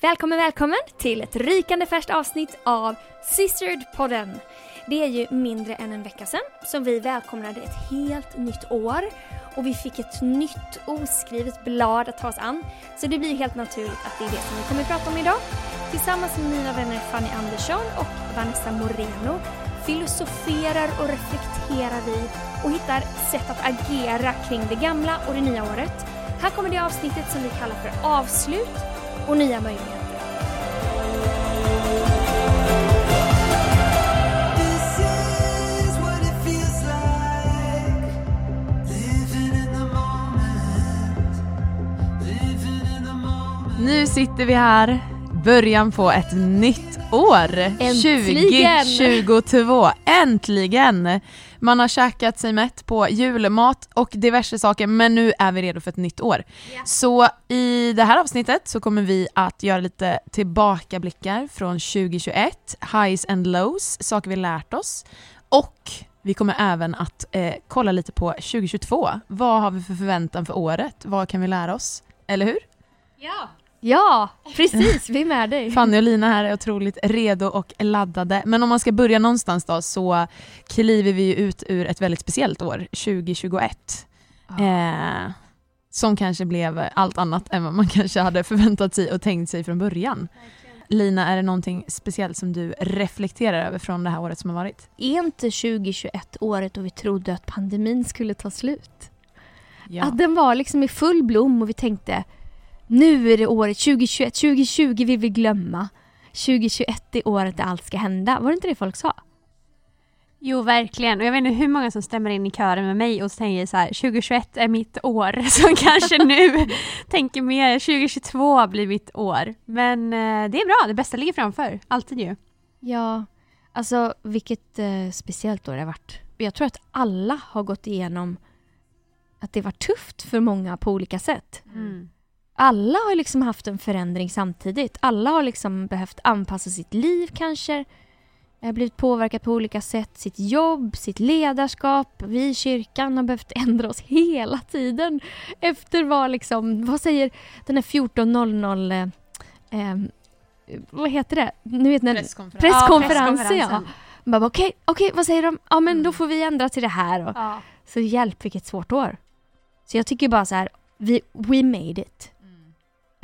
Välkommen, välkommen till ett rykande färskt avsnitt av Sistered-podden. Det är ju mindre än en vecka sedan som vi välkomnade ett helt nytt år och vi fick ett nytt oskrivet blad att ta oss an. Så det blir helt naturligt att det är det som vi kommer att prata om idag. Tillsammans med mina vänner Fanny Andersson och Vanessa Moreno filosoferar och reflekterar vi och hittar sätt att agera kring det gamla och det nya året. Här kommer det avsnittet som vi kallar för avslut och nya möjligheter. Nu sitter vi här början på ett nytt år. Äntligen! 2022, äntligen! Man har käkat sig mätt på julmat och diverse saker men nu är vi redo för ett nytt år. Så i det här avsnittet så kommer vi att göra lite tillbakablickar från 2021, highs and lows, saker vi lärt oss och vi kommer även att eh, kolla lite på 2022. Vad har vi för förväntan för året? Vad kan vi lära oss? Eller hur? Ja, precis, vi är med dig. Fanny och Lina här är otroligt redo och laddade. Men om man ska börja någonstans då så kliver vi ju ut ur ett väldigt speciellt år, 2021. Eh, som kanske blev allt annat än vad man kanske hade förväntat sig och tänkt sig från början. Lina, är det någonting speciellt som du reflekterar över från det här året som har varit? Är inte 2021 året då vi trodde att pandemin skulle ta slut? Ja. Att den var liksom i full blom och vi tänkte nu är det året 2021, 2020 vill vi glömma. 2021 är året där allt ska hända. Var det inte det folk sa? Jo, verkligen. Och jag vet inte hur många som stämmer in i kören med mig och säger så här 2021 är mitt år, som kanske nu tänker mer 2022 blir mitt år. Men eh, det är bra, det bästa ligger framför. Alltid ju. Ja, alltså vilket eh, speciellt år det har varit. Jag tror att alla har gått igenom att det var tufft för många på olika sätt. Mm. Alla har liksom haft en förändring samtidigt. Alla har liksom behövt anpassa sitt liv kanske. Blivit påverkat på olika sätt. Sitt jobb, sitt ledarskap. Vi i kyrkan har behövt ändra oss hela tiden. Efter vad liksom, vad säger den här 14.00 eh, eh, vad heter det? Nu vet när, Presskonferens. presskonferensen. Ja, Man bara, Okej, okej, vad säger de? Ja men då får vi ändra till det här. Och, Ja. så hjälp vilket svårt år. Så jag tycker bara så här, vi, we made it.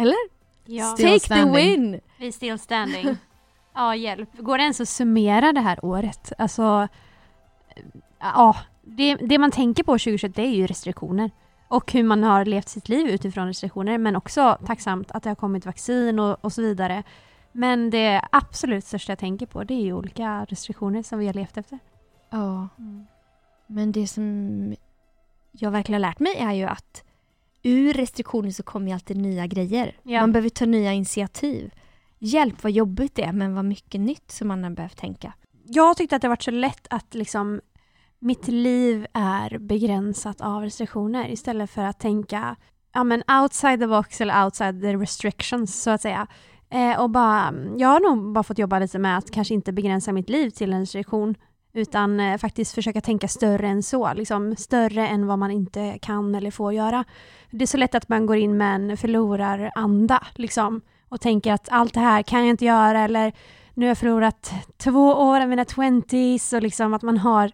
Eller? ja. Still Take standing. the win! Vi still standing. ja, hjälp. Går det ens att summera det här året? Alltså, ja, det, det man tänker på 2021 det är ju restriktioner. Och hur man har levt sitt liv utifrån restriktioner, men också tacksamt att det har kommit vaccin och, och så vidare. Men det absolut största jag tänker på det är ju olika restriktioner som vi har levt efter. Ja, men det som jag verkligen har lärt mig är ju att ur restriktioner så kommer ju alltid nya grejer. Ja. Man behöver ta nya initiativ. Hjälp vad jobbigt det är, men vad mycket nytt som man har behövt tänka. Jag tyckte att det varit så lätt att liksom mitt liv är begränsat av restriktioner istället för att tänka ja, men outside the box eller outside the restrictions så att säga. Eh, och bara, jag har nog bara fått jobba lite med att kanske inte begränsa mitt liv till en restriktion utan eh, faktiskt försöka tänka större än så, liksom större än vad man inte kan eller får göra. Det är så lätt att man går in med en förloraranda liksom, och tänker att allt det här kan jag inte göra eller nu har jag förlorat två år av mina twenties. och liksom att man har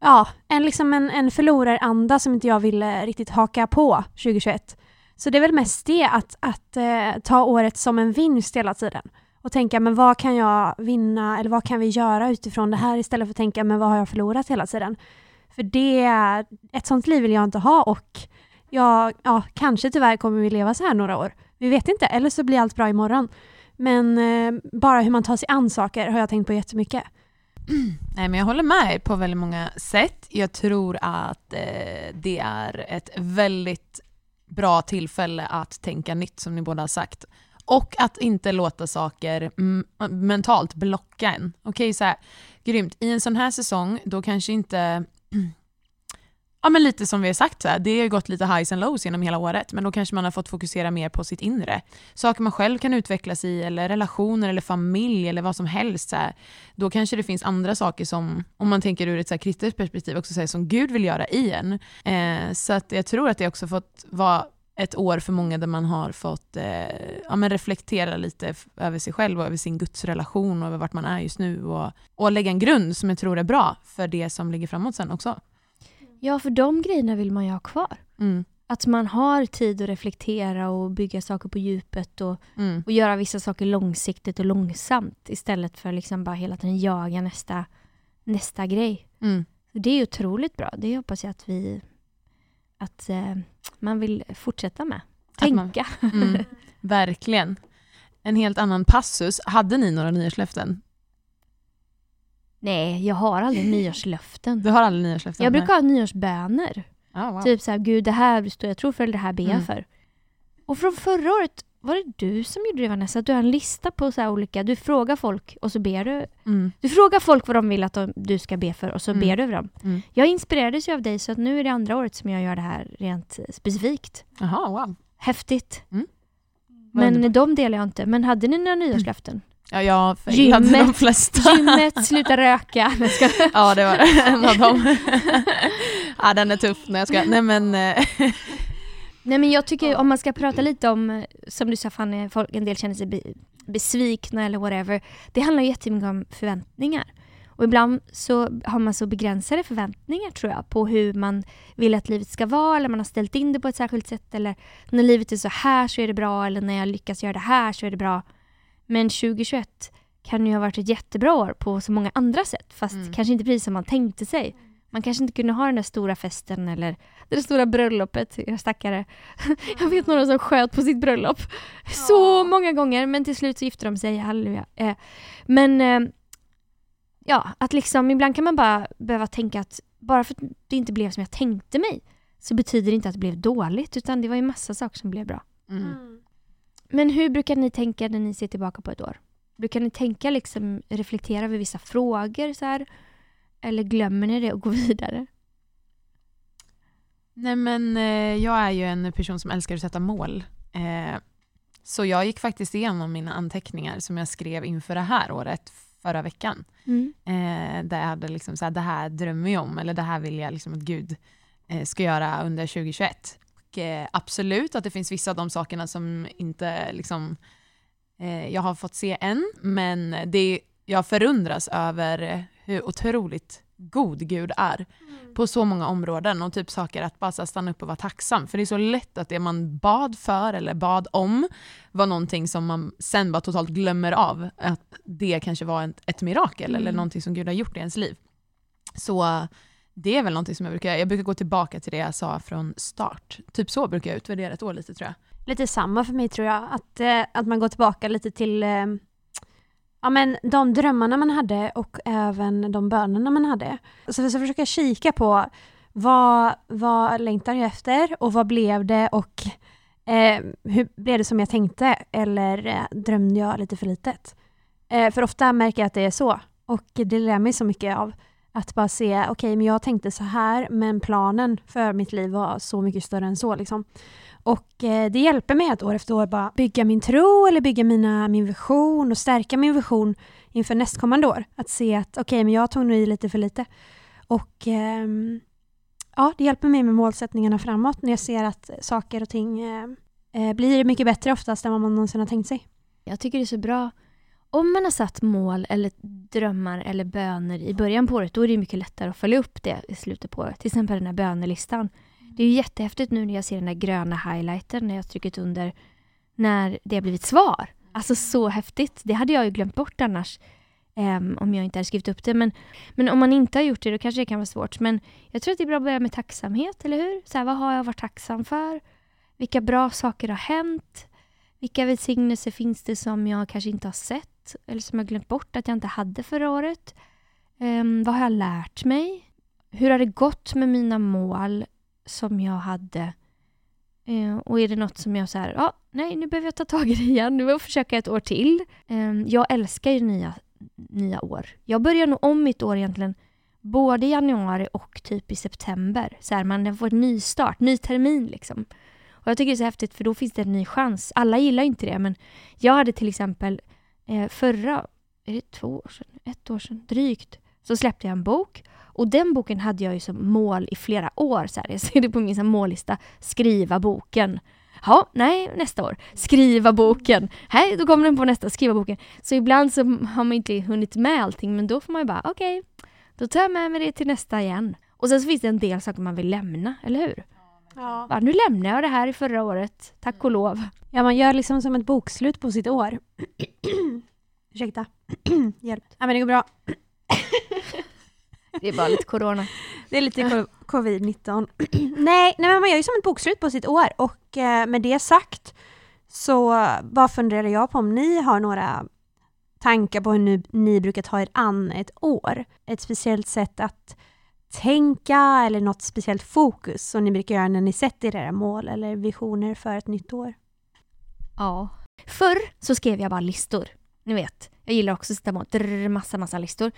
ja, en, liksom en, en förloraranda som inte jag ville riktigt haka på 2021. Så det är väl mest det att, att eh, ta året som en vinst hela tiden och tänka men vad kan jag vinna eller vad kan vi göra utifrån det här istället för att tänka men vad har jag förlorat hela tiden. För det, ett sånt liv vill jag inte ha och jag, ja, kanske tyvärr kommer vi leva så här några år. Vi vet inte, eller så blir allt bra imorgon. Men eh, bara hur man tar sig an saker har jag tänkt på jättemycket. Nej, men jag håller med er på väldigt många sätt. Jag tror att eh, det är ett väldigt bra tillfälle att tänka nytt som ni båda har sagt. Och att inte låta saker mm, mentalt blocka en. Okej, så här, grymt. I en sån här säsong, då kanske inte Ja men lite som vi har sagt, så här, det har ju gått lite highs and lows genom hela året, men då kanske man har fått fokusera mer på sitt inre. Saker man själv kan utvecklas i, eller relationer, eller familj, eller vad som helst. Så här. Då kanske det finns andra saker som, om man tänker ur ett så här kritiskt perspektiv, också så här, som Gud vill göra i en. Eh, så att jag tror att det också fått vara ett år för många där man har fått eh, ja, men reflektera lite över sig själv och över sin gudsrelation och över vart man är just nu och, och lägga en grund som jag tror är bra för det som ligger framåt sen också. Ja, för de grejerna vill man ju ha kvar. Mm. Att man har tid att reflektera och bygga saker på djupet och, Mm. och göra vissa saker långsiktigt och långsamt istället för liksom bara hela tiden jaga nästa, nästa grej. Mm. Det är otroligt bra. Det hoppas jag att vi att eh, man vill fortsätta med. Att man- Tänka. Mm. Verkligen. En helt annan passus. Hade ni några nyårslöften? Nej, jag har aldrig nyårslöften. Du har aldrig nyårslöften? Jag brukar ha nyårsböner. Ja, wow. Typ så här, gud det här står jag tror för eller det här ber jag Mm. för. Och från förra året, var det du som gjorde det Vanessa? Att du har en lista på så här olika, du frågar folk och så ber du. Mm. Du frågar folk vad de vill att de, du ska be för och så Mm. ber du över dem. Mm. Jag inspirerades ju av dig så att nu är det andra året som jag gör det här rent eh, specifikt. Jaha, wow. Häftigt. Vad Men de delar jag inte. Men hade ni några nyårslöften? Ja, jag failade Gymmet. de flesta. Gymmet, sluta röka. Ja, det var en av dem. ja, den är tuff. Nej, jag ska. Nej, men... Nej men jag tycker om man ska prata lite om, eh, som du sa Fanny, folk, en del känner sig be, besvikna eller whatever. Det handlar jättemycket om förväntningar. Och ibland så har man så begränsade förväntningar tror jag på hur man vill att livet ska vara eller man har ställt in det på ett särskilt sätt eller när livet är så här så är det bra eller när jag lyckas göra det här så är det bra. Men 2021 kan ju ha varit ett jättebra år på så många andra sätt fast Mm. kanske inte precis som man tänkte sig. Man kanske inte kunde ha den där stora festen eller det där stora bröllopet, jag stackare. Jag vet några som sköt på sitt bröllop så många gånger men till slut så gifte de sig, halleluja. Eh, men eh, ja, att liksom ibland kan man bara behöva tänka att bara för att det inte blev som jag tänkte mig så betyder det inte att det blev dåligt utan det var ju massa saker som blev bra. Mm. Men hur brukar ni tänka när ni ser tillbaka på ett år? Brukar ni tänka liksom, reflektera över vissa frågor så här? Eller glömmer ni det och går vidare? Nej, men eh, jag är ju en person som älskar att sätta mål. Eh, så jag gick faktiskt igenom mina anteckningar som jag skrev inför det här året, förra veckan. Eh, där jag hade liksom så här, det här drömmer jag om, eller det här vill jag liksom att Gud ska göra under 2021. Och, absolut att det finns vissa av de sakerna som inte liksom, jag har fått se än, men det, jag förundras över hur otroligt god Gud är på så många områden och typ saker att bara stanna upp och vara tacksam. För det är så lätt att det man bad för eller bad om var någonting som man sen bara totalt glömmer av. Att det kanske var ett, ett mirakel Mm. eller någonting som Gud har gjort i ens liv. Så det är väl någonting som jag brukar. Jag brukar gå tillbaka till det jag sa från start. Typ så brukar jag utvärdera ett år lite tror jag. Lite samma för mig tror jag, att, eh, att man går tillbaka lite till eh, ja, men de drömmarna man hade och även de bönerna man hade. Så, vi ska försöka kika på vad, vad längtar jag efter och vad blev det och eh, hur blev det som jag tänkte eller eh, drömde jag lite för litet? Eh, för ofta märker jag att det är så och det lär mig så mycket av att bara se, okej men jag tänkte så här men planen för mitt liv var så mycket större än så liksom. Och eh, det hjälper mig att år efter år bara bygga min tro eller bygga mina, min vision och stärka min vision inför nästkommande år. Att se att okej, men jag tog nog i lite för lite. Och ehm, ja, det hjälper mig med målsättningarna framåt när jag ser att saker och ting eh, eh, blir mycket bättre oftast än vad man någonsin har tänkt sig. Jag tycker det är så bra. Om man har satt mål eller drömmar eller böner i början på året, då är det mycket lättare att följa upp det i slutet på året. Till exempel den här bönelistan. Det är ju jättehäftigt nu när jag ser den där gröna highlighten när jag trycker tryckt under när det har blivit svar. Alltså så häftigt. Det hade jag ju glömt bort annars. um, om jag inte hade skrivit upp det. Men, men om man inte har gjort det då kanske det kan vara svårt. Men jag tror att det är bra att börja med tacksamhet, eller hur? Så här, vad har jag varit tacksam för? Vilka bra saker har hänt? Vilka välsignelser finns det som jag kanske inte har sett eller som jag glömt bort att jag inte hade förra året? Um, vad har jag lärt mig? Hur har det gått med mina mål som jag hade? Eh, och är det något som jag så här, ja, nej, nu behöver jag ta tag i det igen, nu vill jag försöka ett år till. Eh, jag älskar ju nya, nya år. Jag börjar nog om mitt år egentligen både i januari och typ i september. Så här, man får en ny start, ny termin liksom. Och jag tycker det är så häftigt för då finns det en ny chans. Alla gillar inte det men jag hade till exempel eh, förra, är det två år sedan, ett år sedan, drygt, så släppte jag en bok. Och den boken hade jag ju som mål i flera år. Så här. Jag ser det på min mållista, skriva boken. Ja, nej, nästa år. Skriva boken. Nej, då kommer den på nästa, skriva boken. Så ibland så har man inte hunnit med allting men då får man ju bara okej, då tar jag med mig det till nästa igen. Och sen så finns det en del saker man vill lämna, eller hur? Ja. Bara, nu lämnar jag det här i förra året, tack och lov. ja, man gör liksom som ett bokslut på sitt år. Ursäkta. Hjälp. Ja, men det går bra. Det är bara lite corona. Det är lite co- covid-19. nej, nej, men man gör ju som ett bokslut på sitt år och eh, med det sagt så bara funderar jag på om ni har några tankar på hur ni, ni brukar ta er an ett år. Ett speciellt sätt att tänka eller något speciellt fokus som ni brukar göra när ni sätter era mål eller visioner för ett nytt år. Ja. Förr så skrev jag bara listor. Ni vet, jag gillar också att sitta på drr, massa, massa listor.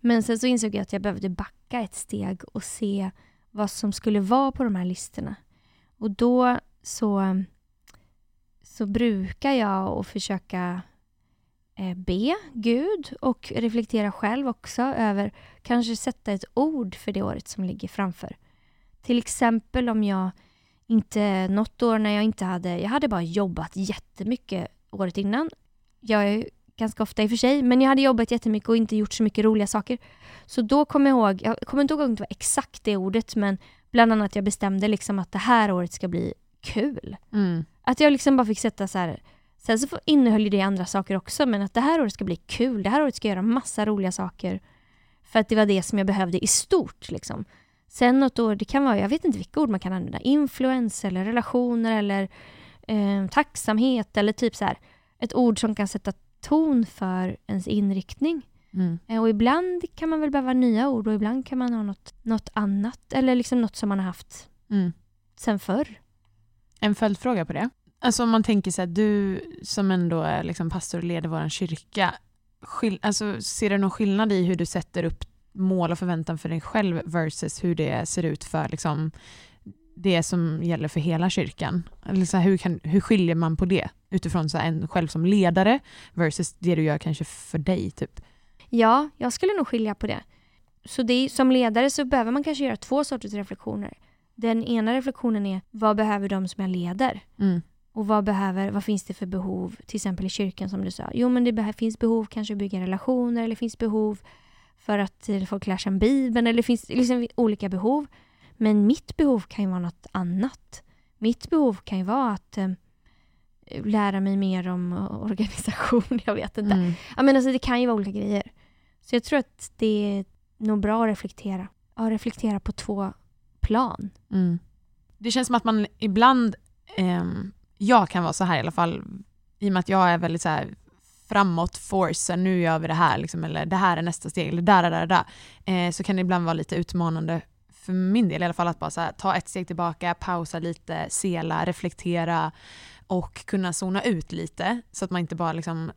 Men sen så insåg jag att jag behövde backa ett steg och se vad som skulle vara på de här listorna. Och då så, så brukar jag och försöka eh, be Gud och reflektera själv också över kanske sätta ett ord för det året som ligger framför. Till exempel om jag inte, något år när jag inte hade, jag hade bara jobbat jättemycket året innan. Jag ganska ofta i och för sig, men jag hade jobbat jättemycket och inte gjort så mycket roliga saker. Så då kom jag ihåg, jag kommer inte ihåg om det var exakt det ordet, men bland annat jag bestämde liksom att det här året ska bli kul. Mm. Att jag liksom bara fick sätta så här, sen så innehöll det andra saker också, men att det här året ska bli kul, det här året ska jag göra massa roliga saker. För att det var det som jag behövde i stort liksom. Sen något år, det kan vara, jag vet inte vilka ord man kan använda, influens eller relationer eller eh, tacksamhet eller typ så här ett ord som kan sätta ton för ens inriktning. Mm. Eh, Och ibland kan man väl behöva nya ord och ibland kan man ha något, något annat eller liksom något som man har haft Mm. sen förr. En följdfråga på det. Alltså om man tänker så här, du som ändå är liksom pastor och leder vår kyrka, skill- alltså, ser du någon skillnad i hur du sätter upp mål och förväntan för dig själv versus hur det ser ut för liksom, det som gäller för hela kyrkan? Eller så här, hur, kan, hur skiljer man på det utifrån så en själv som ledare versus det du gör kanske för dig? Typ? Ja, jag skulle nog skilja på det. Så det som ledare så behöver man kanske göra två sorters reflektioner. Den ena reflektionen är vad behöver de som jag leder? Mm. Och vad, behöver, vad finns det för behov, till exempel i kyrkan som du sa? Jo, men det finns behov kanske att bygga relationer eller finns behov för att eh, folk lär sig om Bibeln eller det finns liksom olika behov. Men mitt behov kan ju vara något annat. Mitt behov kan ju vara att eh, lära mig mer om eh, organisation, jag vet inte. Mm. Ja, men alltså, det kan ju vara olika grejer. Så jag tror att det är nog bra att reflektera. Ja, reflektera på två plan. Mm. Det känns som att man ibland, ehm, jag kan vara så här i alla fall, i och med att jag är väldigt så här framåt, force, nu gör vi det här, liksom, eller det här är nästa steg, eller där, där, där, där. Eh, så kan det ibland vara lite utmanande för min del i alla fall att bara så här, ta ett steg tillbaka, pausa lite, sela, reflektera och kunna zona ut lite så att man inte bara liksom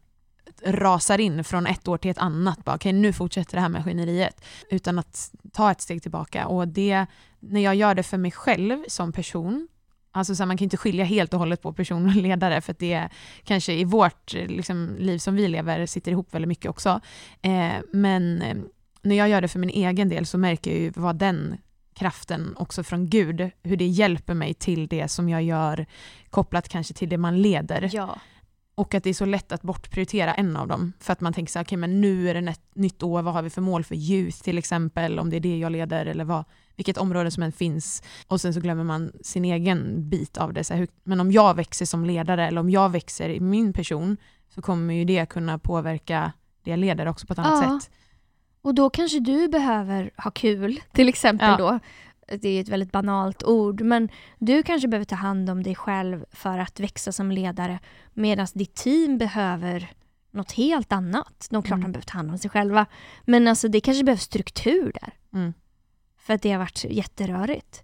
rasar in från ett år till ett annat. Bara, Okej, nu fortsätter det här maskineriet. Utan att ta ett steg tillbaka. Och det, när jag gör det för mig själv som person, alltså så här, man kan inte skilja helt och hållet på person och ledare för att det kanske i vårt liksom, liv som vi lever sitter ihop väldigt mycket också. Eh, men eh, när jag gör det för min egen del så märker jag ju vad den kraften också från Gud, hur det hjälper mig till det som jag gör kopplat kanske till det man leder. Ja. Och att det är så lätt att bortprioritera en av dem. För att man tänker så här, okej men nu är det ett nytt år, vad har vi för mål för youth till exempel, om det är det jag leder eller vad, vilket område som än finns. Och sen så glömmer man sin egen bit av det. Så här, hur, men om jag växer som ledare eller om jag växer i min person så kommer ju det kunna påverka det jag leder också på ett annat Ja. sätt. Och då kanske du behöver ha kul, till exempel Ja. då. Det är ett väldigt banalt ord, men du kanske behöver ta hand om dig själv för att växa som ledare medan ditt team behöver något helt annat. De klart Mm. de behöver ta hand om sig själva, men alltså det kanske behövs struktur där. Mm. För att det har varit jätterörigt.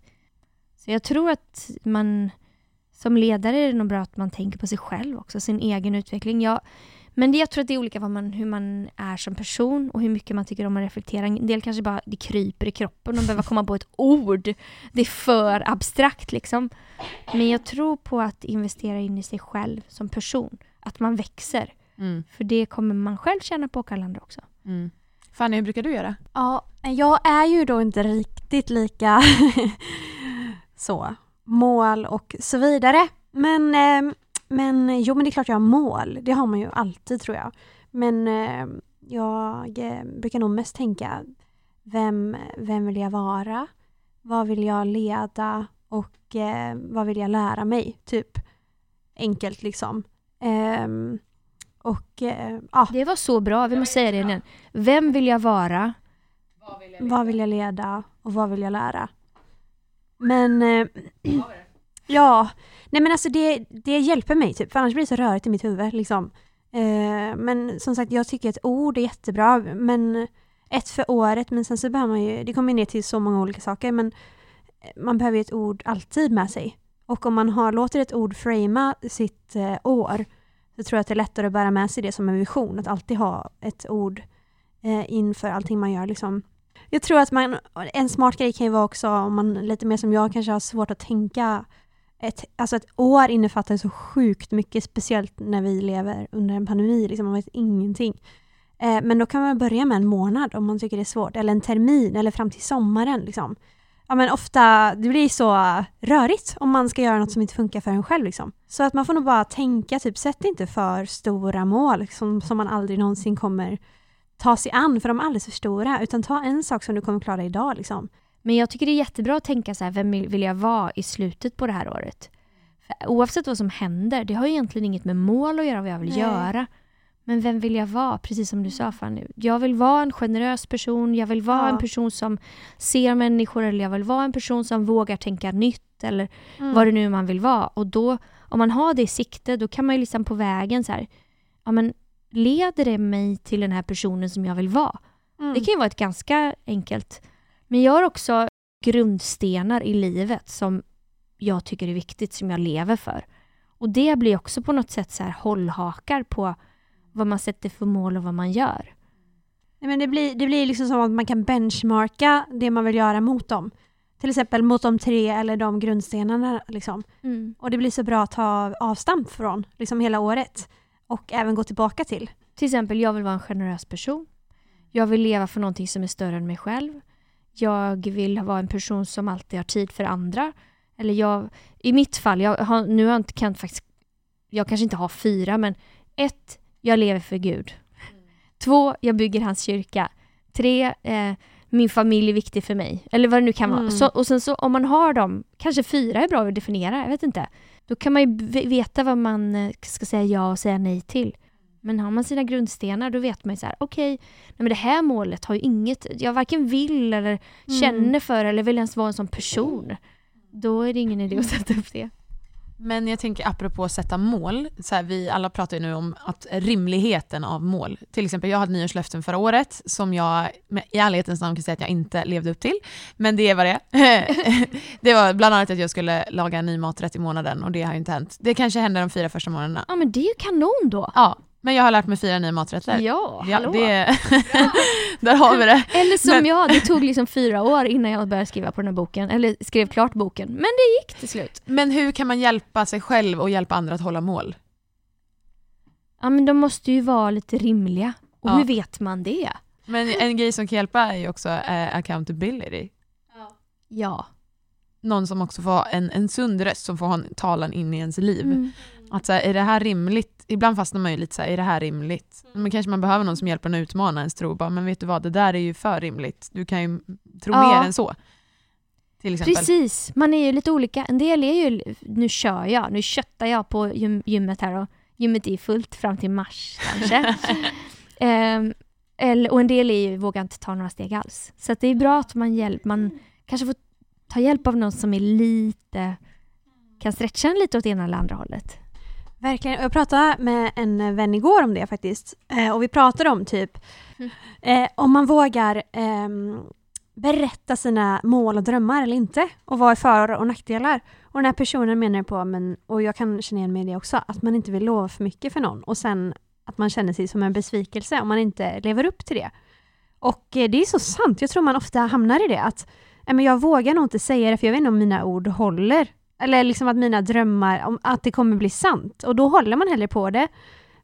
Så jag tror att man som ledare är det nog bra att man tänker på sig själv också, sin egen utveckling. Jag, men det, jag tror att det är olika vad man, hur man är som person och hur mycket man tycker om att reflektera. En del kanske bara det kryper i kroppen och behöver komma på ett ord. Det är för abstrakt liksom. Men jag tror på att investera in i sig själv som person. Att man växer. Mm. För det kommer man själv känna på och alla andra också. Mm. Fanny, hur brukar du göra? Ja, jag är ju då inte riktigt lika så mål och så vidare. Men, eh, men jo, men det är klart jag har mål. Det har man ju alltid tror jag. Men eh, jag eh, brukar nog mest tänka, vem, vem vill jag vara? Vad vill jag leda? Och eh, vad vill jag lära mig? Typ enkelt liksom. Ehm, och eh, ja, Det var så bra, vi måste säga det igen. Vem vill jag vara? vad vill jag leda och vad vill jag lära? Men eh, ja, nej men alltså det, det hjälper mig typ, för annars blir det så rörigt i mitt huvud liksom. Eh, men som sagt, jag tycker ett ord är jättebra, men ett för året, men sen så behöver man ju, det kommer ner till så många olika saker, men man behöver ju ett ord alltid med sig. Och om man har, låter ett ord framea sitt eh, år, så tror jag att det är lättare att bära med sig det som en vision, att alltid ha ett ord eh, inför allting man gör liksom. Jag tror att man, en smart grej kan ju vara också om man lite mer som jag kanske har svårt att tänka ett, alltså ett år innefattar så sjukt mycket, speciellt när vi lever under en pandemi, liksom, man vet ingenting. Eh, men då kan man börja med en månad om man tycker det är svårt, eller en termin, eller fram till sommaren. Liksom. Ja, men ofta, det blir så rörigt om man ska göra något som inte funkar för en själv. Liksom. Så att man får nog bara tänka, typ, sätt inte för stora mål som, som man aldrig någonsin kommer ta sig an, för de är alldeles för stora, utan ta en sak som du kommer klara idag. Liksom. Men jag tycker det är jättebra att tänka så här, vem vill jag vara i slutet på det här året? För oavsett vad som händer, det har ju egentligen inget med mål att göra, vad jag vill Nej. göra. Men vem vill jag vara? Precis som du sa Fanny. Jag vill vara en generös person, jag vill vara Ja. en person som ser människor, eller jag vill vara en person som vågar tänka nytt, eller vad det nu är man vill vara. Och då, om man har det i sikte, då kan man ju liksom på vägen så här, ja men leder det mig till den här personen som jag vill vara? Mm. Det kan ju vara ett ganska enkelt. Men jag har också grundstenar i livet som jag tycker är viktigt, som jag lever för. Och det blir också på något sätt så här hållhakar på vad man sätter för mål och vad man gör. Nej, men det, blir, det blir liksom som att man kan benchmarka det man vill göra mot dem. Till exempel mot de tre eller de grundstenarna. Liksom. Och det blir så bra att ta avstamp från liksom hela året. Och även gå tillbaka till. Till exempel, jag vill vara en generös person. Jag vill leva för någonting som är större än mig själv. Jag vill vara en person som alltid har tid för andra. Eller jag, i mitt fall, jag har, nu har jag inte, kan faktiskt, jag kanske inte har fyra, men ett, jag lever för Gud. Två, jag bygger hans kyrka. Tre, eh, min familj är viktig för mig. Eller vad det nu kan vara. Mm. Så, och sen så om man har dem, kanske fyra är bra att definiera, jag vet inte. Då kan man ju veta vad man eh, ska säga ja och säga nej till. Men har man sina grundstenar då vet man ju så här, okej, nej men det här målet har ju inget, jag varken vill eller Mm. känner för eller vill ens vara en sån person. Då är det ingen idé att sätta upp det. Men jag tänker apropå att sätta mål, så här, vi alla pratar ju nu om att rimligheten av mål. Till exempel jag hade nyårslöften förra året som jag i ärlighetens namn kan säga att jag inte levde upp till. Men det är vad det är. det var bland annat att jag skulle laga en ny maträtt i månaden och det har ju inte hänt. Det kanske händer de fyra första månaderna. Ja men det är ju kanon då. Ja, men jag har lärt mig fyra nya maträtter. Ja, Ja, hallå. det, där har vi det. Eller som Men- jag, det tog liksom fyra år innan jag började skriva på den här boken. Eller skrev klart boken. Men det gick till slut. Men hur kan man hjälpa sig själv och hjälpa andra att hålla mål? Ja men de måste ju vara lite rimliga. Och Ja. hur vet man det? Men en grej som kan hjälpa är ju också eh, accountability. Ja. Någon som också får en, en sund röst som får ha en talan in i ens liv. Mm. Att så här, är det här rimligt? Ibland fastnar man ju lite så här, är det här rimligt? Men kanske man behöver någon som hjälper en att utmana ens tro. Bara, men vet du vad, det där är ju för rimligt. Du kan ju tro Ja. mer än så. Precis, man är ju lite olika. En del är ju, nu kör jag, nu köttar jag på gym, gymmet här och gymmet är fullt fram till mars kanske. Ehm, eller, och en del är ju, vågar inte ta några steg alls. Så det är bra att man, hjälp, man kanske får ta hjälp av någon som är lite, kan stretcha en lite åt ena eller andra hållet. Verkligen. Jag pratade med en vän igår om det faktiskt. Eh, och vi pratade om typ Mm. eh, om man vågar ehm, berätta sina mål och drömmar eller inte. Och vad är för och nackdelar. Och den här personen menar på, men, och jag kan känna igen mig i det också, att man inte vill lova för mycket för någon. Och sen att man känner sig som en besvikelse om man inte lever upp till det. Och eh, det är så sant. Jag tror man ofta hamnar i det. att "Nej, men Jag vågar nog inte säga det för jag vet inte om mina ord håller. Eller liksom att mina drömmar, om att det kommer bli sant. Och då håller man hellre på det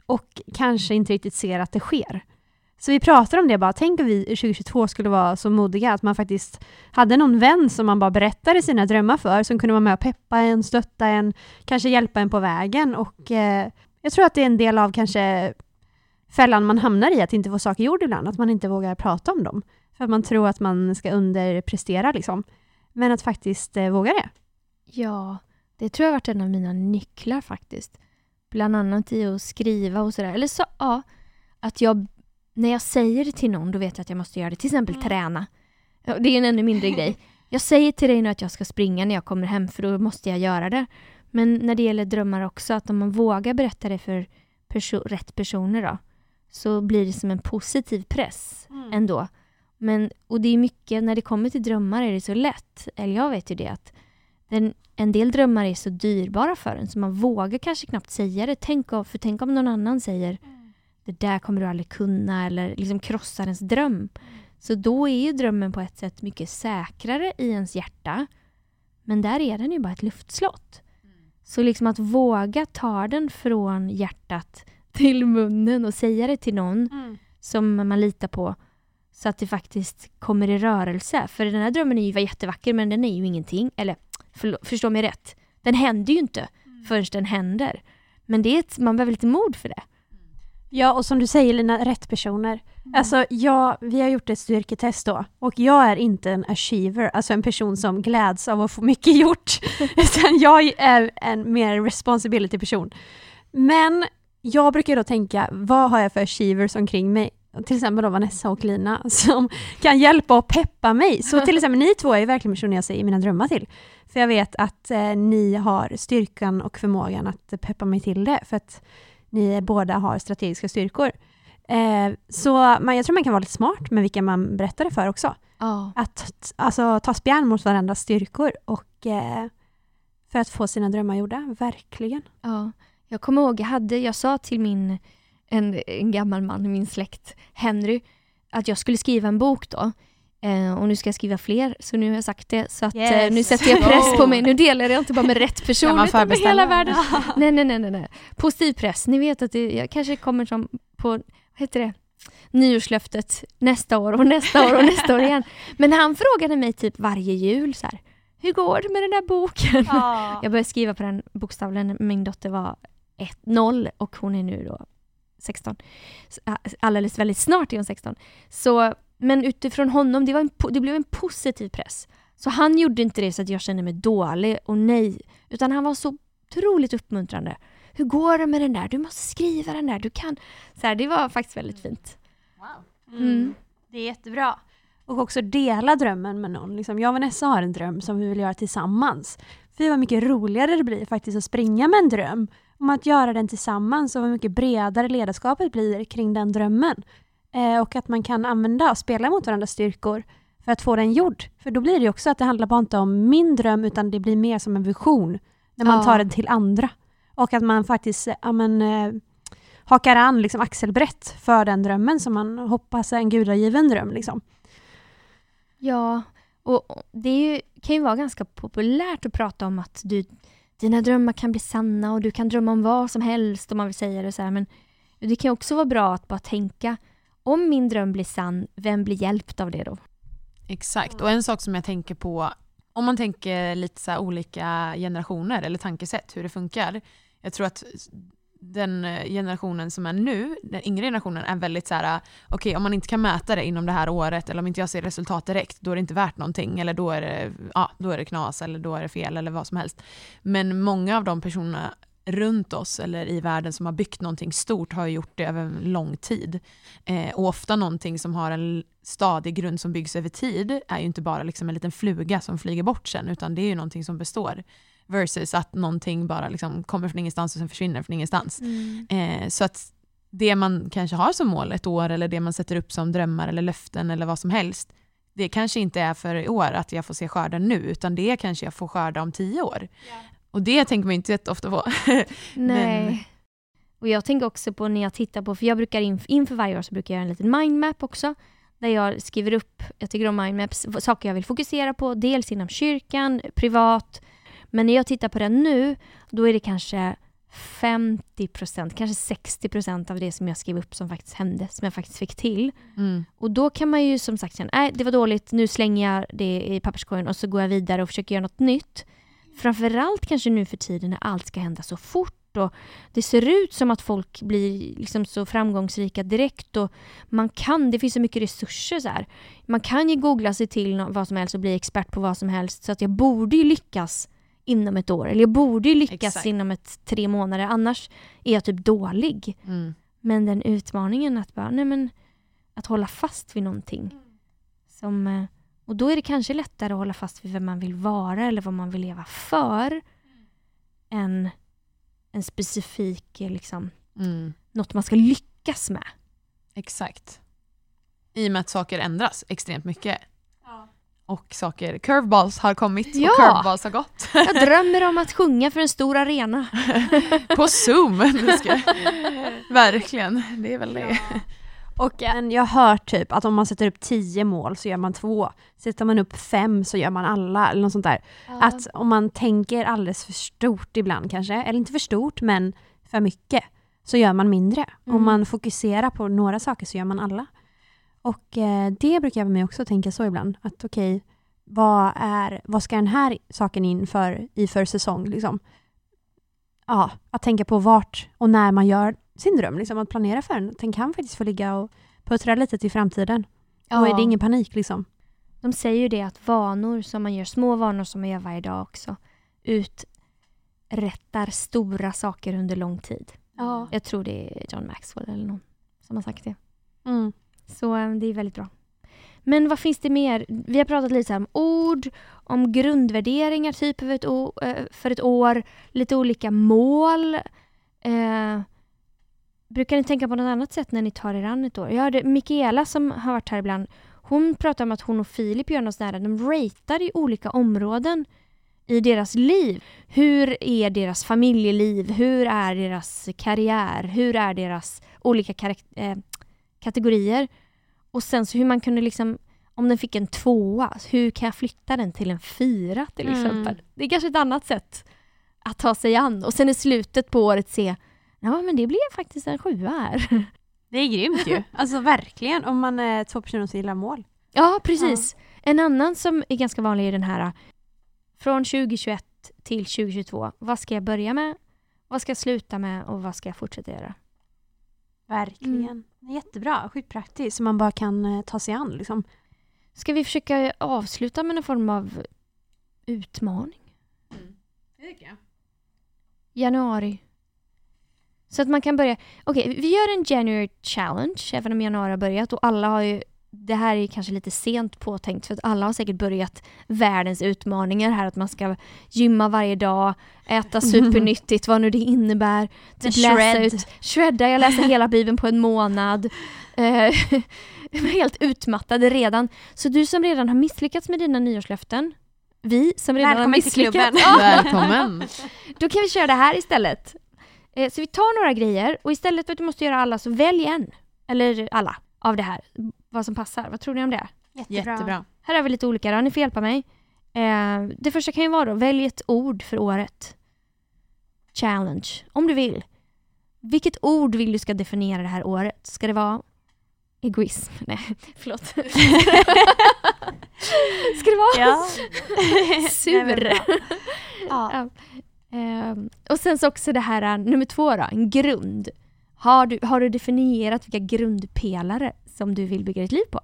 och kanske inte riktigt ser att det sker. Så vi pratar om det bara, tänk om vi i 2022 skulle vara så modiga att man faktiskt hade någon vän som man bara berättade sina drömmar för, som kunde vara med och peppa en, stötta en, kanske hjälpa en på vägen och eh, jag tror att det är en del av kanske fällan man hamnar i, att inte få saker gjorda ibland, att man inte vågar prata om dem. För att man tror att man ska underprestera liksom. Men att faktiskt eh, våga det. Ja, det tror jag har varit en av mina nycklar faktiskt. Bland annat i att skriva och sådär. Eller så, ja, att jag, när jag säger det till någon, då vet jag att jag måste göra det. Till exempel Mm. träna. Det är en ännu mindre grej. Jag säger till dig nu att jag ska springa när jag kommer hem, för då måste jag göra det. Men när det gäller drömmar också, att om man vågar berätta det för perso- rätt personer då, så blir det som en positiv press ändå. Men, och det är mycket, när det kommer till drömmar är det så lätt, eller jag vet ju det, att den, en del drömmar är så dyrbara för en så man vågar kanske knappt säga det. Tänk om, för tänk om någon annan säger det där kommer du aldrig kunna eller liksom krossar ens dröm. Så då är ju drömmen på ett sätt mycket säkrare i ens hjärta. Men där är den ju bara ett luftslott. Så liksom att våga ta den från hjärtat till munnen och säga det till någon som man litar på så att det faktiskt kommer i rörelse. För den här drömmen är ju jättevacker men den är ju ingenting. Eller förlå- förstå mig rätt. Den händer ju inte förrän den händer. Men det är ett, man behöver lite mod för det. Ja, och som du säger Lina, rätt personer. Alltså, jag, vi har gjort ett styrketest då och jag är inte en achiever, alltså en person som gläds av att få mycket gjort. Utan jag är en mer responsibility person. Men jag brukar då tänka, vad har jag för achievers omkring mig? Till exempel då Vanessa och Lina som kan hjälpa och peppa mig. Så till exempel ni två är verkligen personer jag säger mina drömmar till. För jag vet att eh, ni har styrkan och förmågan att peppa mig till det. För att ni båda har strategiska styrkor. Eh, så man, jag tror man kan vara lite smart med vilka man berättar det för också. Ja. Att alltså, ta spjärn mot varandras styrkor och eh, för att få sina drömmar gjorda, verkligen. Ja, jag kommer ihåg, jag, hade, jag sa till min, en, en gammal man i min släkt, Henry, att jag skulle skriva en bok då. Eh, och nu ska jag skriva fler, så nu har jag sagt det. Så att, Yes. eh, nu sätter jag press på mig. Nu delar jag inte bara med rätt person, utan med hela världen. nej, nej, nej, nej, nej. Positiv press. Ni vet att det, jag kanske kommer som på, vad heter det? nyårslöftet nästa år och nästa år och nästa år igen. Men han frågade mig typ varje jul så här, hur går det med den där boken? Jag började skriva på den bokstavligen min dotter var 1-0 och hon är nu då 16. Så, ä, Alldeles väldigt snart är hon 16. Så, men utifrån honom, det, var en, det blev en positiv press. Så han gjorde inte det så att jag kände mig dålig och nej, utan han var så otroligt uppmuntrande. Hur går det med den där? Du måste skriva den där, du kan. Så här, det var faktiskt väldigt fint. Mm. Det är jättebra. Och också dela drömmen med någon. Liksom, jag och Vanessa har en dröm som vi vill göra tillsammans. Fy vad mycket roligare det blir faktiskt att springa med en dröm. Om att göra den tillsammans och vad mycket bredare ledarskapet blir kring den drömmen. Eh, och att man kan använda och spela mot varandras styrkor för att få den gjord. För då blir det också att det handlar bara inte om min dröm utan det blir mer som en vision när man Ja. tar den till andra. Och att man faktiskt eh, ja, men, eh, hakar an liksom axelbrett för den drömmen som man hoppas är en gudagiven dröm. Liksom. Ja, och det ju, kan ju vara ganska populärt att prata om att du, dina drömmar kan bli sanna och du kan drömma om vad som helst om man vill säga det så här. Men det kan också vara bra att bara tänka, om min dröm blir sann, vem blir hjälpt av det då? Exakt, och en sak som jag tänker på, om man tänker lite så här olika generationer eller tankesätt, hur det funkar. Jag tror att den eh, generationen som är nu, den yngre generationen, är väldigt så här: okej om man inte kan mäta det inom det här året eller om inte jag ser resultat direkt, då är det inte värt någonting eller då är det, ja, då är det knas eller då är det fel eller vad som helst. Men många av de personerna runt oss eller i världen som har byggt någonting stort har ju gjort det över en lång tid. Eh, och ofta någonting som har en stadig grund som byggs över tid är ju inte bara liksom en liten fluga som flyger bort sen, utan det är ju någonting som består. Versus att någonting bara liksom kommer från ingenstans och sen försvinner från ingenstans. Eh, så att det man kanske har som mål ett år eller det man sätter upp som drömmar eller löften eller vad som helst, det kanske inte är för i år att jag får se skörden nu, utan det kanske jag får skörda om tio år. Och det tänker man inte jätteofta på. Nej. Men- Och jag tänker också på när jag tittar på, för jag brukar inf- inför varje år så brukar jag göra en liten mindmap också. Där jag skriver upp, jag tycker om mindmaps, saker jag vill fokusera på. Dels inom kyrkan, privat. Men när jag tittar på den nu, då är det kanske 50%, kanske 60% av det som jag skrev upp som faktiskt hände, som jag faktiskt fick till. Mm. Och då kan man ju som sagt känna, nej det var dåligt, nu slänger jag det i papperskorgen och så går jag vidare och försöker göra något nytt. Framförallt kanske nu för tiden när allt ska hända så fort och det ser ut som att folk blir liksom så framgångsrika direkt och man kan, det finns så mycket resurser så här. Man kan ju googla sig till vad som helst och bli expert på vad som helst så att jag borde ju lyckas inom ett år eller jag borde ju lyckas Exakt. inom ett tre månader annars är jag typ dålig. Mm. Men den utmaningen att bara, nej men att hålla fast vid någonting. Som, eh, och då är det kanske lättare att hålla fast vid vem man vill vara eller vad man vill leva för. Än en specifik, eh, liksom, Mm. något man ska lyckas med. Exakt. I och med att saker ändras extremt mycket. Och saker, curveballs har kommit Ja. och curveballs har gått. Jag drömmer om att sjunga för en stor arena. På zoom! Verkligen, det är väl det. Och en, jag har hört typ att om man sätter upp tio mål så gör man två. Sätter man upp fem så gör man alla eller något sånt där. Att om man tänker alldeles för stort ibland kanske, eller inte för stort men för mycket, så gör man mindre. Mm. Om man fokuserar på några saker så gör man alla. Och eh, det brukar jag med mig också tänka så ibland. Att okej, vad, är, vad ska den här saken in för, i för säsong? Liksom? Ja, att tänka på vart och när man gör sin dröm. Liksom, att planera för den. Den kan faktiskt få ligga och puttra lite till framtiden. Då är det ingen panik liksom. De säger ju det att vanor som man gör, små vanor som man gör varje dag också, uträttar stora saker under lång tid. Ja. Jag tror det är John Maxwell eller någon som har sagt det. Mm. Så eh, det är väldigt bra. Men vad finns det mer? Vi har pratat lite om ord, om grundvärderingar typ för ett, eh, för ett år, lite olika mål. Eh, brukar ni tänka på något annat sätt när ni tar er an ett år? Jag hörde Mikaela som har varit här ibland, hon pratar om att hon och Filip gör något sånt de ratear i olika områden i deras liv. Hur är deras familjeliv? Hur är deras karriär? Hur är deras olika karaktär, eh, kategorier? Och sen så hur man kunde liksom, om den fick en tvåa, hur kan jag flytta den till en fyra till Mm. exempel? Det är kanske ett annat sätt att ta sig an. Och sen i slutet på året se, ja men det blev faktiskt en sjua här. Det är grymt ju. Alltså verkligen, om man är två personer som gillar mål. Ja, precis. En annan som är ganska vanlig är den här från 2021 till 2022. Vad ska jag börja med? Vad ska jag sluta med och vad ska jag fortsätta göra? Verkligen. Det är Jättebra, sjukt praktiskt, så man bara kan eh, ta sig an liksom. Ska vi försöka avsluta med någon form av utmaning? Januari. Så att man kan börja... Okej, vi gör en January challenge, även om januari har börjat och alla har ju... Det här är kanske lite sent påtänkt för att alla har säkert börjat världens utmaningar här att man ska gymma varje dag, äta supernyttigt, vad nu det innebär. Typ läsa shred. ut, shredda, jag läser hela bibeln på en månad. Eh, helt utmattad redan. Så du som redan har misslyckats med dina nyårslöften, vi som redan har Välkommen till misslyckats, klubben. Ja, Välkommen! då kan vi köra det här istället. Eh, Så vi tar några grejer och istället för att du måste göra alla så välj en. Eller alla av det här. Vad som passar. Vad tror ni om det? Jättebra. Här har vi lite olika då. Ni får hjälpa mig. Eh, det första kan ju vara då, välj ett ord för året. Challenge. Om du vill. Vilket ord vill du ska definiera det här året? Ska det vara egoism? Nej, förlåt. ska det vara Ja. sur? Nej, ja. Ja. Ehm, och sen så också det här äh, nummer två då, en grund. Har du, har du definierat vilka grundpelare som du vill bygga ditt liv på?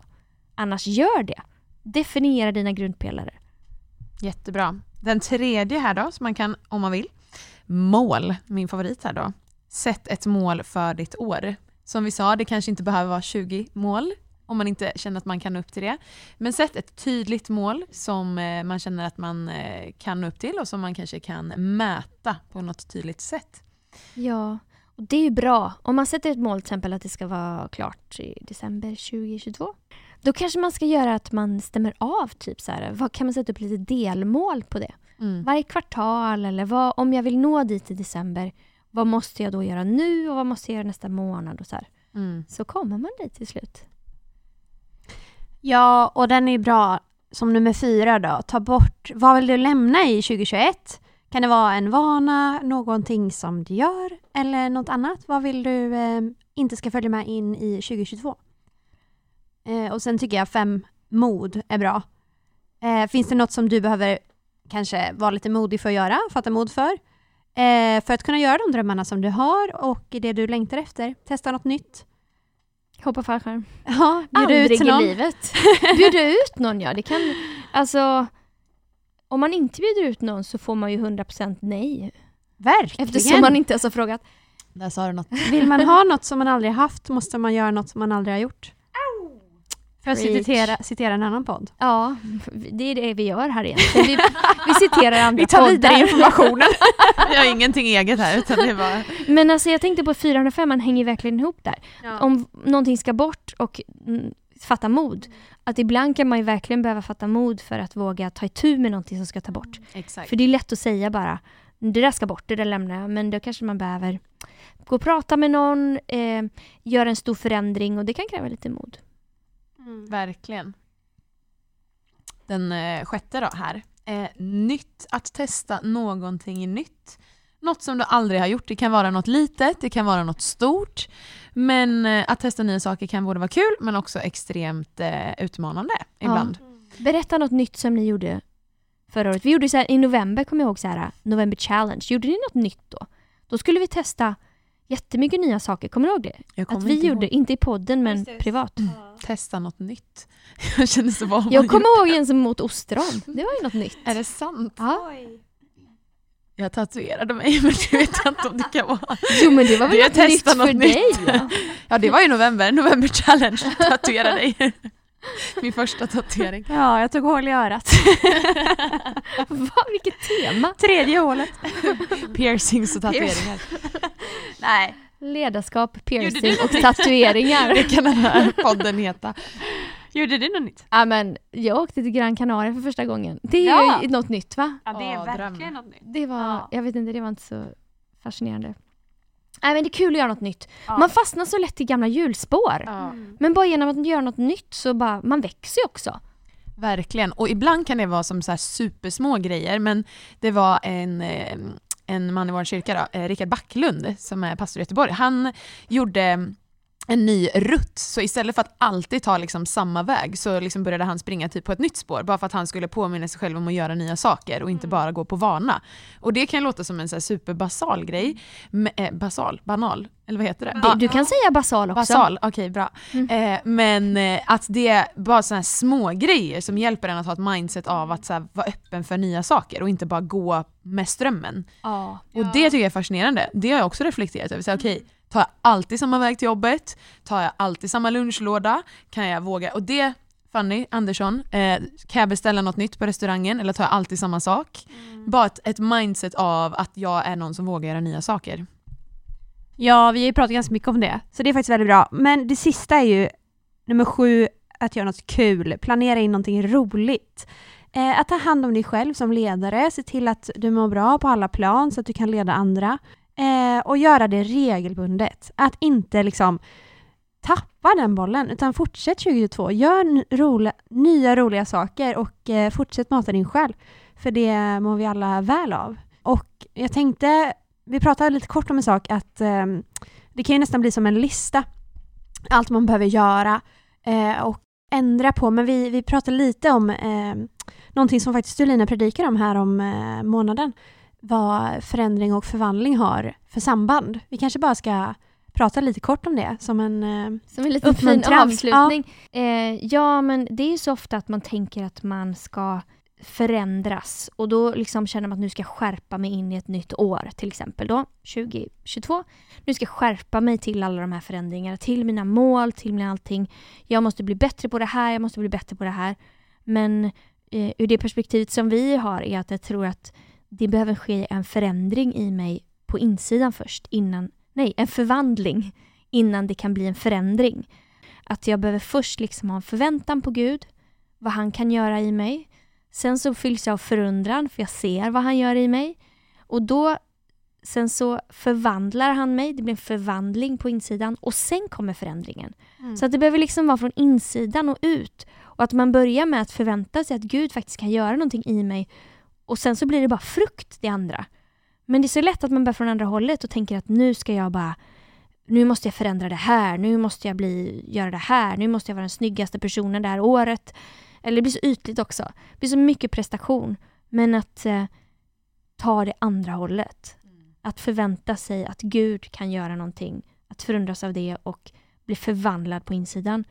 Annars gör det. Definiera dina grundpelare. Jättebra. Den tredje här då, som man kan, om man vill. Mål, min favorit här då. Sätt ett mål för ditt år. Som vi sa, det kanske inte behöver vara 20 mål om man inte känner att man kan nå upp till det. Men sätt ett tydligt mål som eh, man känner att man eh, kan nå upp till och som man kanske kan mäta på något tydligt sätt. Ja, det är ju bra. Om man sätter ett mål till exempel att det ska vara klart i december 2022. Då kanske man ska göra att man stämmer av typ så här, vad kan man sätta upp lite delmål på det? Mm. Varje kvartal eller vad, om jag vill nå dit i december, vad måste jag då göra nu och vad måste jag göra nästa månad och så här. Mm. Så kommer man dit till slut. ja, och den är bra som nummer fyra då. Ta bort, vad vill du lämna i 2021? Kan det vara en vana, någonting som du gör eller något annat? Vad vill du eh, inte ska följa med in i 2022? Eh, och sen tycker jag fem mod är bra. Eh, finns det något som du behöver kanske vara lite modig för att göra, fatta mod för? Eh, för att kunna göra de drömmarna som du har och det du längtar efter. Testa något nytt. Hoppa fallskärm. Ja, bjuda ut till i någon. livet. Bjuda ut någon ja, det kan... Alltså... Om man inte bjuder ut någon så får man ju 100% nej. Verkligen. Eftersom man inte ens har frågat. Där sa du något. Vill man ha något som man aldrig haft måste man göra något som man aldrig har gjort. För att citera, citera en annan podd. Ja, det är det vi gör här egentligen. Vi, vi citerar andra Vi tar vidare poddar. informationen. Jag har ingenting eget här utan det är bara... Men alltså jag tänkte på 405, man hänger verkligen ihop där. Ja. Om någonting ska bort och fatta mod. Att ibland kan man ju verkligen behöva fatta mod för att våga ta itu med någonting som ska ta bort. Exakt. För det är lätt att säga bara, det där ska bort, det där lämnar jag. Men då kanske man behöver gå och prata med någon, eh, göra en stor förändring och det kan kräva lite mod. Verkligen. Den eh, sjätte då här. Eh, nytt, att testa någonting nytt. Något som du aldrig har gjort. Det kan vara något litet, det kan vara något stort. Men eh, att testa nya saker kan både vara kul men också extremt eh, utmanande ibland. Berätta något nytt som ni gjorde förra året. Vi gjorde så här, i november, kommer jag ihåg, så här, November Challenge. Gjorde ni något nytt då? Då skulle vi testa jättemycket nya saker. Kommer du ihåg det? Jag Att vi inte gjorde, ihåg. inte i podden men Just det, just det. privat. Testa något nytt. Jag känner så vad Jag kommer ihåg en som mot ostron. Det var ju något nytt. Är det sant? Ja. Jag tatuerade mig men det vet jag inte om det kan vara. Jo men det var väl Det något nytt för något dig? nytt. Ja det var ju november, november challenge, tatuera dig. Min första tatuering. Ja, jag tog hål i örat. Va, vilket tema! Tredje hålet. Piercings och tatueringar. Nej. Ledarskap, piercing och tatueringar. Det kan den här podden heta. Gjorde du något nytt? ja, men jag åkte till Gran Canaria för första gången. Det är Ja. ju något nytt va? Ja, det är Åh, verkligen dröm. något nytt. Det var, Ja. jag vet inte, det var inte så fascinerande. Nej men det är kul att göra något nytt. Ja. Man fastnar så lätt i gamla hjulspår. Ja. Men bara genom att göra något nytt så bara, man växer ju också. Verkligen, och ibland kan det vara som så här supersmå grejer men det var en, eh, en man i vår kyrka, då, eh, Rickard Backlund som är pastor i Göteborg, han gjorde en ny rutt, så istället för att alltid ta liksom samma väg så liksom började han springa typ på ett nytt spår bara för att han skulle påminna sig själv om att göra nya saker och inte bara gå på vana. Och det kan låta som en så här superbasal grej, men, eh, basal, banal, eller vad heter det? Det, du kan säga basal också. Basal, okej bra. Mm. Eh, men eh, att det är bara sådana här små grejer som hjälper en att ha ett mindset av att så här, vara öppen för nya saker och inte bara gå med strömmen. Ja. Och det tycker jag är fascinerande. Det har jag också reflekterat över. Så här, Okej, tar jag alltid samma väg till jobbet? Tar jag alltid samma lunchlåda? Kan jag våga? Och det, Fanny Andersson, eh, kan jag beställa något nytt på restaurangen eller tar jag alltid samma sak? Bara ett, ett mindset av att jag är någon som vågar göra nya saker. Ja, vi har ju pratat ganska mycket om det, så det är faktiskt väldigt bra. Men det sista är ju nummer sju, att göra något kul. Planera in någonting roligt. Eh, att ta hand om dig själv som ledare, se till att du mår bra på alla plan så att du kan leda andra. Eh, och göra det regelbundet. Att inte liksom tappa den bollen, utan fortsätt 2022. Gör roliga, nya roliga saker och eh, fortsätt mata din själ. För det mår vi alla väl av. Och jag tänkte vi pratade lite kort om en sak att eh, det kan ju nästan bli som en lista. Allt man behöver göra eh, och ändra på. Men vi, vi pratade lite om eh, någonting som faktiskt Julina predikade om här om eh, månaden. Vad förändring och förvandling har för samband. Vi kanske bara ska prata lite kort om det som en... Eh, Som en liten fin avslutning. Ja. Eh, ja, men det är ju så ofta att man tänker att man ska förändras och då liksom känner man att nu ska jag skärpa mig in i ett nytt år, till exempel då 2022. Nu ska jag skärpa mig till alla de här förändringarna, till mina mål, till mina allting. Jag måste bli bättre på det här, jag måste bli bättre på det här. Men eh, ur det perspektivet som vi har är att jag tror att det behöver ske en förändring i mig på insidan först innan, nej, en förvandling innan det kan bli en förändring. Att jag behöver först liksom ha en förväntan på Gud, vad han kan göra i mig. Sen så fylls jag av förundran för jag ser vad han gör i mig. Och då, sen så förvandlar han mig, det blir en förvandling på insidan och sen kommer förändringen. Så att det behöver liksom vara från insidan och ut. Och att man börjar med att förvänta sig att Gud faktiskt kan göra någonting i mig Och sen så blir det bara frukt det andra. Men det är så lätt att man börjar från andra hållet och tänker att nu ska jag bara nu måste jag förändra det här, nu måste jag bli, göra det här, nu måste jag vara den snyggaste personen det här året. Eller det blir så ytligt också. Det blir så mycket prestation. Men att eh, ta det andra hållet. Att förvänta sig att Gud kan göra någonting. Att förundras av det och bli förvandlad på insidan.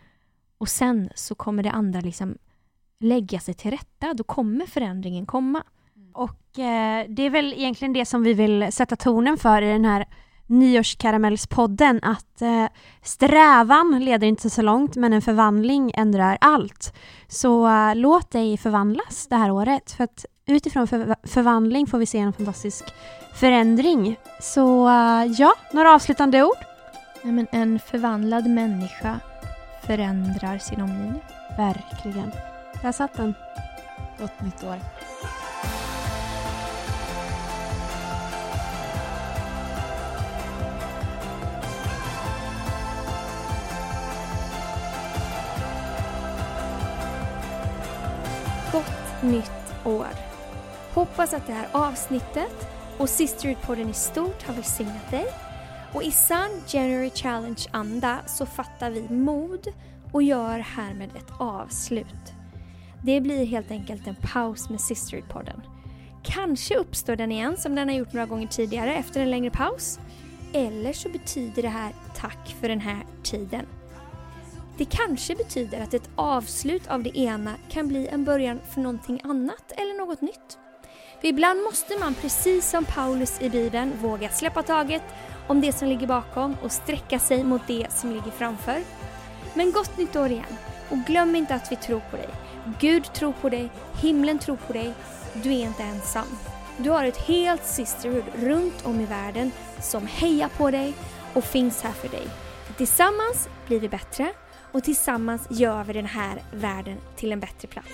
Och sen så kommer det andra liksom lägga sig till rätta. Då kommer förändringen komma. Och eh, det är väl egentligen det som vi vill sätta tonen för i den här nyårskaramellspodden att eh, strävan leder inte så långt men en förvandling ändrar allt. Så eh, låt dig förvandlas det här året för att utifrån för förvandling får vi se en fantastisk förändring. Så eh, ja, några avslutande ord? Nej, men en förvandlad människa förändrar sin omgivning. Verkligen. Där satt den. Gott nytt år. Gott nytt år! Hoppas att det här avsnittet och Sisterhood-podden i stort har välsignat dig. Och i sann January Challenge-anda så fattar vi mod och gör härmed ett avslut. Det blir helt enkelt en paus med Sisterhood-podden. Kanske uppstår den igen som den har gjort några gånger tidigare efter en längre paus. Eller så betyder det här tack för den här tiden. Det kanske betyder att ett avslut av det ena kan bli en början för någonting annat eller något nytt. För ibland måste man, precis som Paulus i Bibeln, våga släppa taget om det som ligger bakom och sträcka sig mot det som ligger framför. Men gott nytt år igen! Och glöm inte att vi tror på dig. Gud tror på dig, himlen tror på dig. Du är inte ensam. Du har ett helt sisterhood runt om i världen som hejar på dig och finns här för dig. Tillsammans blir vi bättre och tillsammans gör vi den här världen till en bättre plats.